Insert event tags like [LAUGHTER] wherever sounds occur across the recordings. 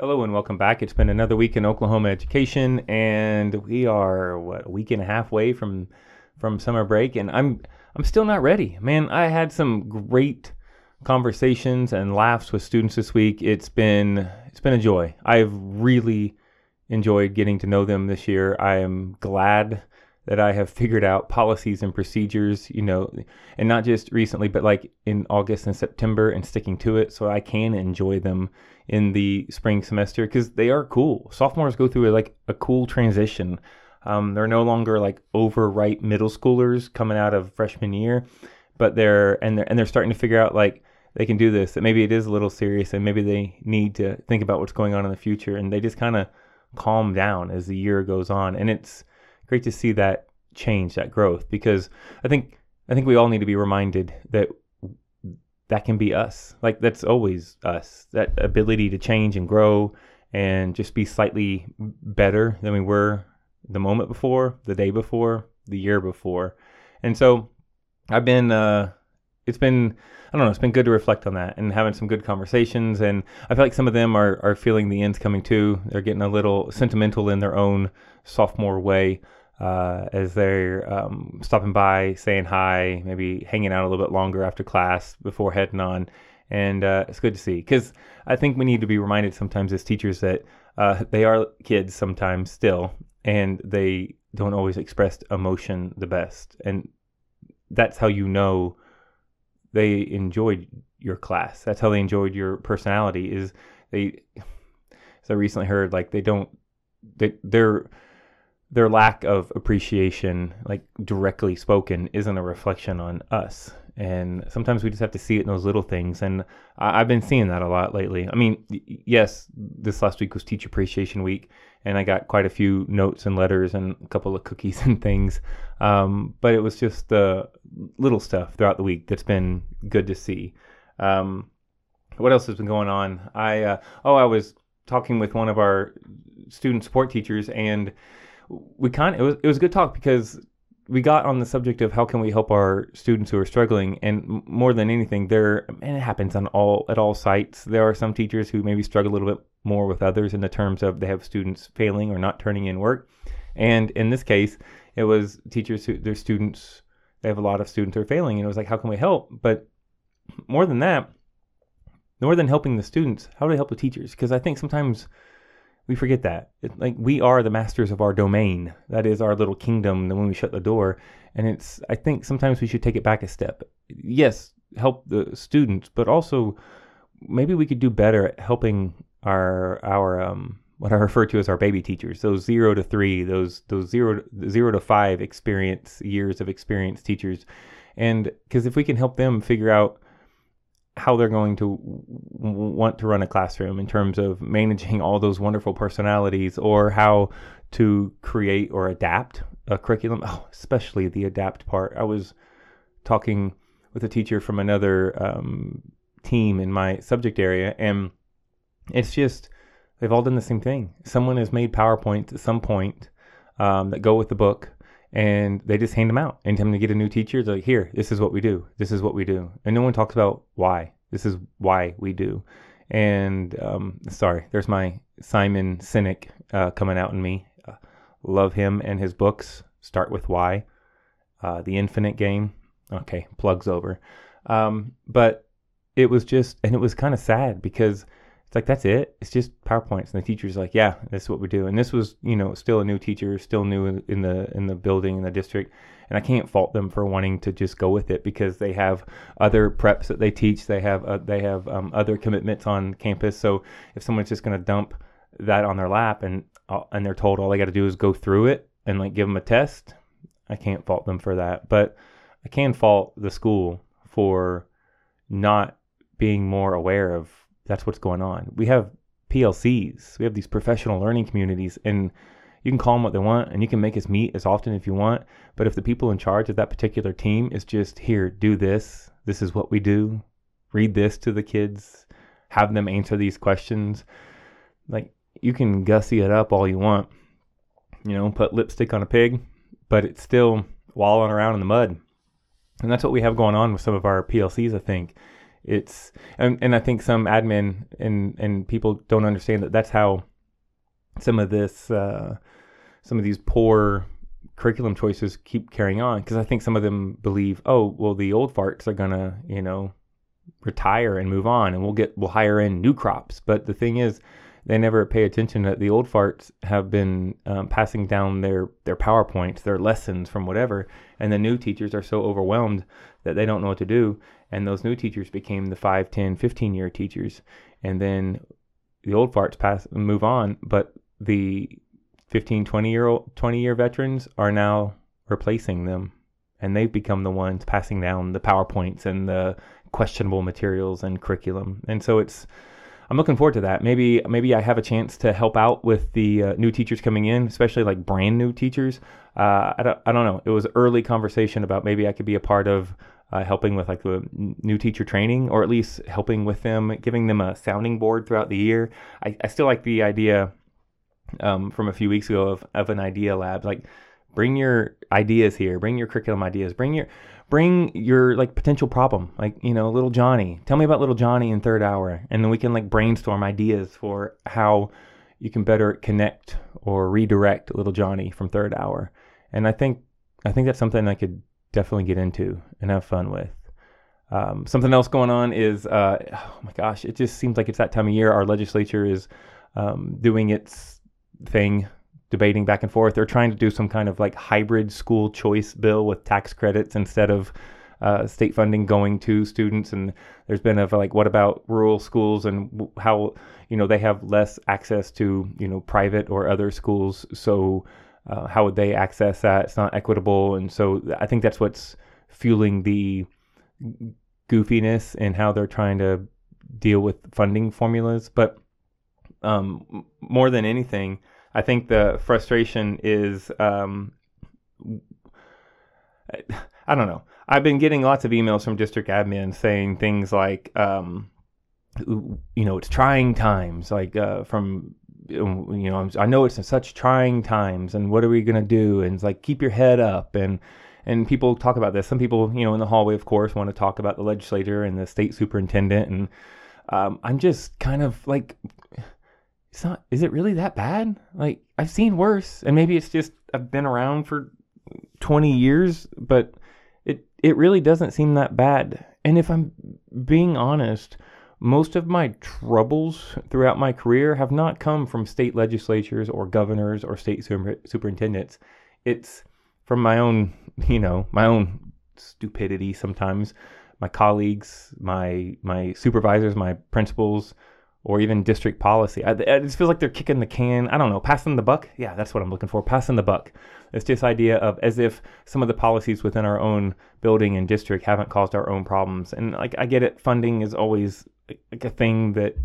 Hello and welcome back. It's been another week in Oklahoma education, and we are what a week and a half away from from summer break, and I'm I'm still not ready. Man, I had some great conversations and laughs with students this week. It's been it's been a joy. I've really enjoyed getting to know them this year. I am glad that I have figured out policies and procedures, you know, and not just recently, but like in August and September and sticking to it so I can enjoy them in the spring semester because they are cool. Sophomores go through like a cool transition. Um, they're no longer like overripe middle schoolers coming out of freshman year, but they're and they're and they're starting to figure out like they can do this. That maybe it is a little serious, and maybe they need to think about what's going on in the future. And they just kind of calm down as the year goes on, and it's great to see that change, that growth, because I think I think we all need to be reminded that that can be us. Like that's always us. That ability to change and grow and just be slightly better than we were the moment before, the day before, the year before. And so I've been uh it's been I don't know, it's been good to reflect on that and having some good conversations and I feel like some of them are are feeling the ends coming too. They're getting a little sentimental in their own sophomore way uh, as they're um, stopping by, saying hi, maybe hanging out a little bit longer after class before heading on. And uh, it's good to see because I think we need to be reminded sometimes as teachers that uh, they are kids sometimes still, and they don't always express emotion the best. And that's how you know they enjoyed your class. That's how they enjoyed your personality. Is they? As I recently heard, like they don't, they they're their lack of appreciation, like directly spoken, isn't a reflection on us. And sometimes we just have to see it in those little things. And I, have been seeing that a lot lately. I mean, yes, this last week was Teach Appreciation Week, and I got quite a few notes and letters and a couple of cookies [LAUGHS] and things. Um, but it was just the little stuff throughout the week that's been good to see. Um, what else has been going on? I uh, oh, I was talking with one of our student support teachers, and we kind of it was it was a good talk because we got on the subject of how can we help our students who are struggling and more than anything there and it happens on all at all sites. There are some teachers who maybe struggle a little bit more with others in the terms of they have students failing or not turning in work. And in this case it was teachers who their students they have a lot of students who are failing and it was like how can we help? But more than that more than helping the students how do we help the teachers? Because i think sometimes we forget that. Like we are the masters of our domain. That is our little kingdom. Then when we shut the door, and it's I think sometimes we should take it back a step. Yes, help the students, but also maybe we could do better at helping our our um what I refer to as our baby teachers, those zero to three, those those zero zero to five experience years of experience teachers, and because if we can help them figure out how they're going to want to run a classroom in terms of managing all those wonderful personalities or how to create or adapt a curriculum. Oh, especially the adapt part. I was talking with a teacher from another um, team in my subject area and it's just they've all done the same thing. Someone has made powerpoints at some point um, that go with the book and they just hand them out. Anytime they get a new teacher, they're like, here, this is what we do. This is what we do. And no one talks about why. This is why we do. And um, sorry, there's my Simon Sinek uh, coming out in me. Uh, love him and his books. Start with why. Uh, the Infinite Game. Okay, plugs over. Um, but it was just, and it was kind of sad because it's like that's it. It's just PowerPoints, and the teacher's like, "Yeah, this is what we do." And this was, you know, still a new teacher, still new in, in the in the building in the district, and I can't fault them for wanting to just go with it because they have other preps that they teach. They have uh, they have um, other commitments on campus. So if someone's just going to dump that on their lap and uh, and they're told all they got to do is go through it and like give them a test, I can't fault them for that. But I can fault the school for not being more aware of that's what's going on. We have PLCs, we have these professional learning communities, and you can call them what they want and you can make us meet as often if you want. But if the people in charge of that particular team is just here, do this, this is what we do, read this to the kids, have them answer these questions, like you can gussy it up all you want, you know, put lipstick on a pig, but it's still wallowing around in the mud. And that's what we have going on with some of our PLCs, I think it's and, and I think some admin and and people don't understand that that's how some of this uh, some of these poor curriculum choices keep carrying on. Because I think some of them believe oh well the old farts are gonna you know retire and move on and we'll get we'll hire in new crops. But the thing is they never pay attention that the old farts have been um, passing down their their powerpoints their lessons from whatever. And the new teachers are so overwhelmed that they don't know what to do and those new teachers became the 5 10 15 year teachers and then the old farts pass move on but the 15 20 year old 20 year veterans are now replacing them and they've become the ones passing down the powerpoints and the questionable materials and curriculum and so it's I'm looking forward to that. Maybe maybe I have a chance to help out with the uh, new teachers coming in, especially like brand new teachers. Uh, I don't I don't know. It was early conversation about maybe I could be a part of uh, helping with like the new teacher training, or at least helping with them, giving them a sounding board throughout the year. I, I still like the idea um, from a few weeks ago of of an idea lab, like bring your ideas here, bring your curriculum ideas, bring your bring your like potential problem, like you know, little Johnny. Tell me about little Johnny in third hour, and then we can like brainstorm ideas for how you can better connect or redirect little Johnny from third hour. And I think I think that's something I could definitely get into and have fun with. Um, something else going on is, uh, oh my gosh, it just seems like it's that time of year. Our legislature is um, doing its thing debating back and forth. They're trying to do some kind of like hybrid school choice bill with tax credits instead of uh, state funding going to students. And there's been of like, what about rural schools and how you know they have less access to you know private or other schools. So uh, how would they access that? It's not equitable, and so I think that's what's fueling the goofiness and how they're trying to deal with funding formulas. But um, more than anything I think the frustration is um, I don't know. I've been getting lots of emails from district admins saying things like, um, you know, it's trying times, like uh, from, you know, I know it's such trying times, and what are we gonna do? And it's like keep your head up, and and people talk about this. Some people, you know, in the hallway, of course, want to talk about the legislator and the state superintendent, and um, I'm just kind of like it's not is it really that bad? Like i've seen worse. And maybe it's just i've been around for 20 years but it it really doesn't seem that bad. And if i'm being honest most of my troubles throughout my career have not come from state legislatures or governors or state super, superintendents it's from my own you know my own stupidity sometimes my colleagues my my supervisors my principals or even district policy. I, it just feels like they're kicking the can. I don't know, passing the buck. Yeah, that's what I'm looking for. Passing the buck. It's this idea of as if some of the policies within our own building and district haven't caused our own problems. And like I get it, funding is always like a thing that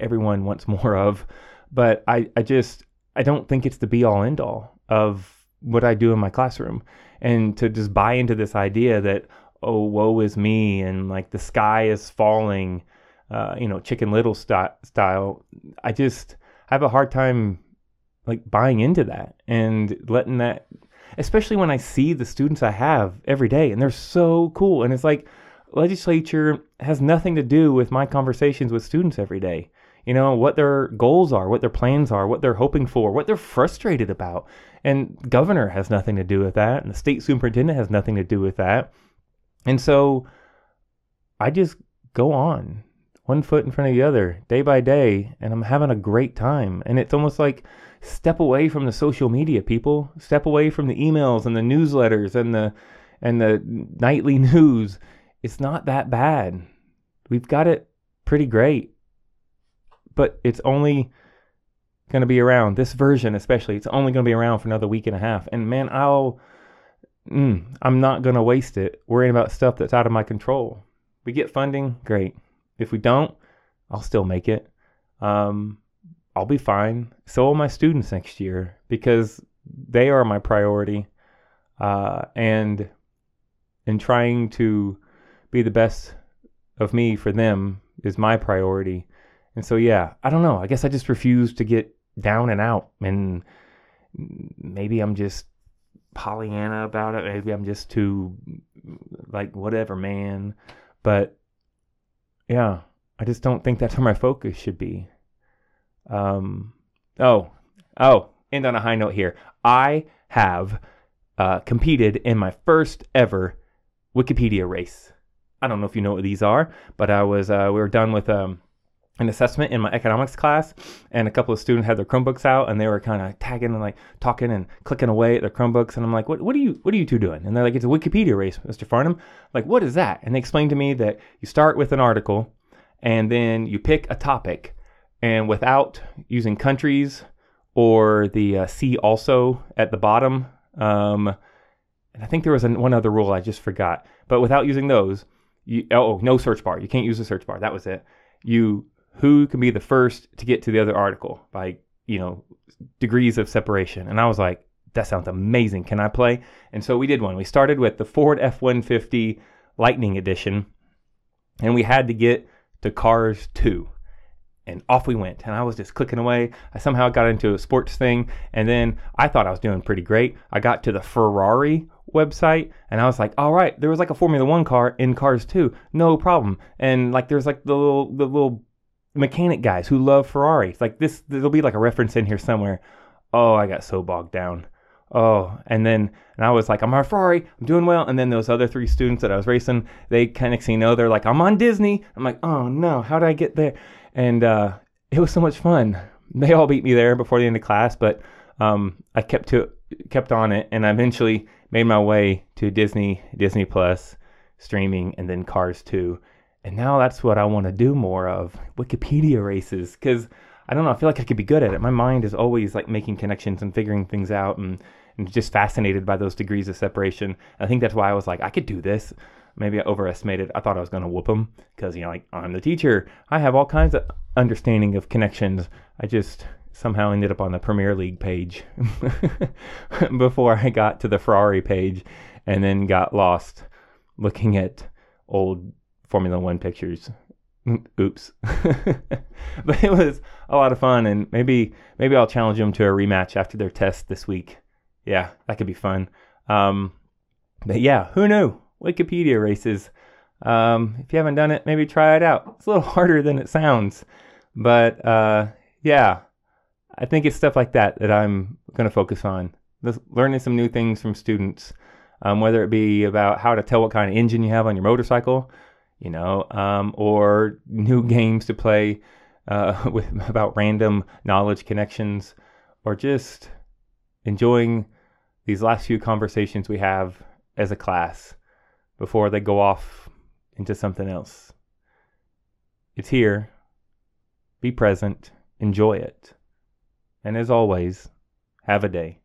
everyone wants more of, but I, I just I don't think it's the be all end all of what I do in my classroom. And to just buy into this idea that oh woe is me and like the sky is falling uh, you know, Chicken Little st- style. I just have a hard time like buying into that and letting that, especially when I see the students I have every day and they're so cool. And it's like legislature has nothing to do with my conversations with students every day. You know, what their goals are, what their plans are, what they're hoping for, what they're frustrated about. And governor has nothing to do with that. And the state superintendent has nothing to do with that. And so I just go on one foot in front of the other day by day and I'm having a great time. And it's almost like step away from the social media people, step away from the emails and the newsletters and the and the nightly [LAUGHS] news. It's not that bad. We've got it pretty great. But it's only going to be around this version especially. It's only going to be around for another week and a half. And man, I'll mm, I'm not going to waste it worrying about stuff that's out of my control. We get funding, great. If we don't, I'll still make it. Um, I'll be fine. So will my students next year because they are my priority. Uh, and in trying to be the best of me for them is my priority. And so, yeah, I don't know. I guess I just refuse to get down and out. And maybe I'm just Pollyanna about it. Maybe I'm just too, like, whatever, man. But yeah, I just don't think that's where my focus should be. Um, oh, oh, end on a high note here. I have uh, competed in my first ever Wikipedia race. I don't know if you know what these are, but I was uh, we were done with um, an assessment in my economics class, and a couple of students had their Chromebooks out, and they were kind of tagging and like talking and clicking away at their Chromebooks, and I'm like, what What are you What are you two doing? And they're like, it's a Wikipedia race, Mr. Farnham. Like, what is that? And they explained to me that you start with an article, and then you pick a topic, and without using countries or the uh, see also at the bottom. Um, and I think there was an, one other rule I just forgot, but without using those, you, oh, oh, no search bar. You can't use the search bar. That was it. You who can be the first to get to the other article by you know degrees of separation. And I was like, that sounds amazing. Can I play? And so we did one. We started with the Ford F-150 Lightning Edition, and we had to get to Cars 2 and off we went. And I was just clicking away. I somehow got into a sports thing, and then I thought I was doing pretty great. I got to the Ferrari website and I was like, all right, there was like a Formula One car in Cars 2, no problem. And like there's like the little the little mechanic guys who love Ferraris. Like this there'll be like a reference in here somewhere. Oh, I got so bogged down. Oh, and then and I was like, I'm on Ferrari, I'm doing well. And then those other three students that I was racing, they kind of see know they're like, I'm on Disney. I'm like, oh no, how did I get there? And uh, it was so much fun. They all beat me there before the end of class, but um, I kept to kept on it, and I eventually made my way to Disney, Disney Plus, streaming, and then Cars 2. And now that's what I want to do more of Wikipedia races because I don't know, I feel like I could be good at it. My mind is always like making connections and figuring things out and, and just fascinated by those degrees of separation. I think that's why I was like, I could do this. Maybe I overestimated. I thought I was going to whoop them because, you know, like I'm the teacher. I have all kinds of understanding of connections. I just somehow ended up on the Premier League page [LAUGHS] before I got to the Ferrari page and then got lost looking at old Formula One pictures. Oops. [LAUGHS] but it was a lot of fun and maybe maybe I'll challenge them to a rematch after their test this week. Yeah, that could be fun. Um, but yeah, who knew? Wikipedia races. Um, if you haven't done it, maybe try it out. It's a little [LAUGHS] harder than it sounds. But uh, yeah, I think it's stuff like that that I'm going to focus on. Learning some new things from students, um, whether it be about how to tell what kind of engine you have on your motorcycle, you know, um, or new [LAUGHS] games to play uh, [LAUGHS] with about random knowledge connections, or just enjoying these last few conversations we have as a class before they go off into something else. It's here. Be present. Enjoy it. And as always, have a day.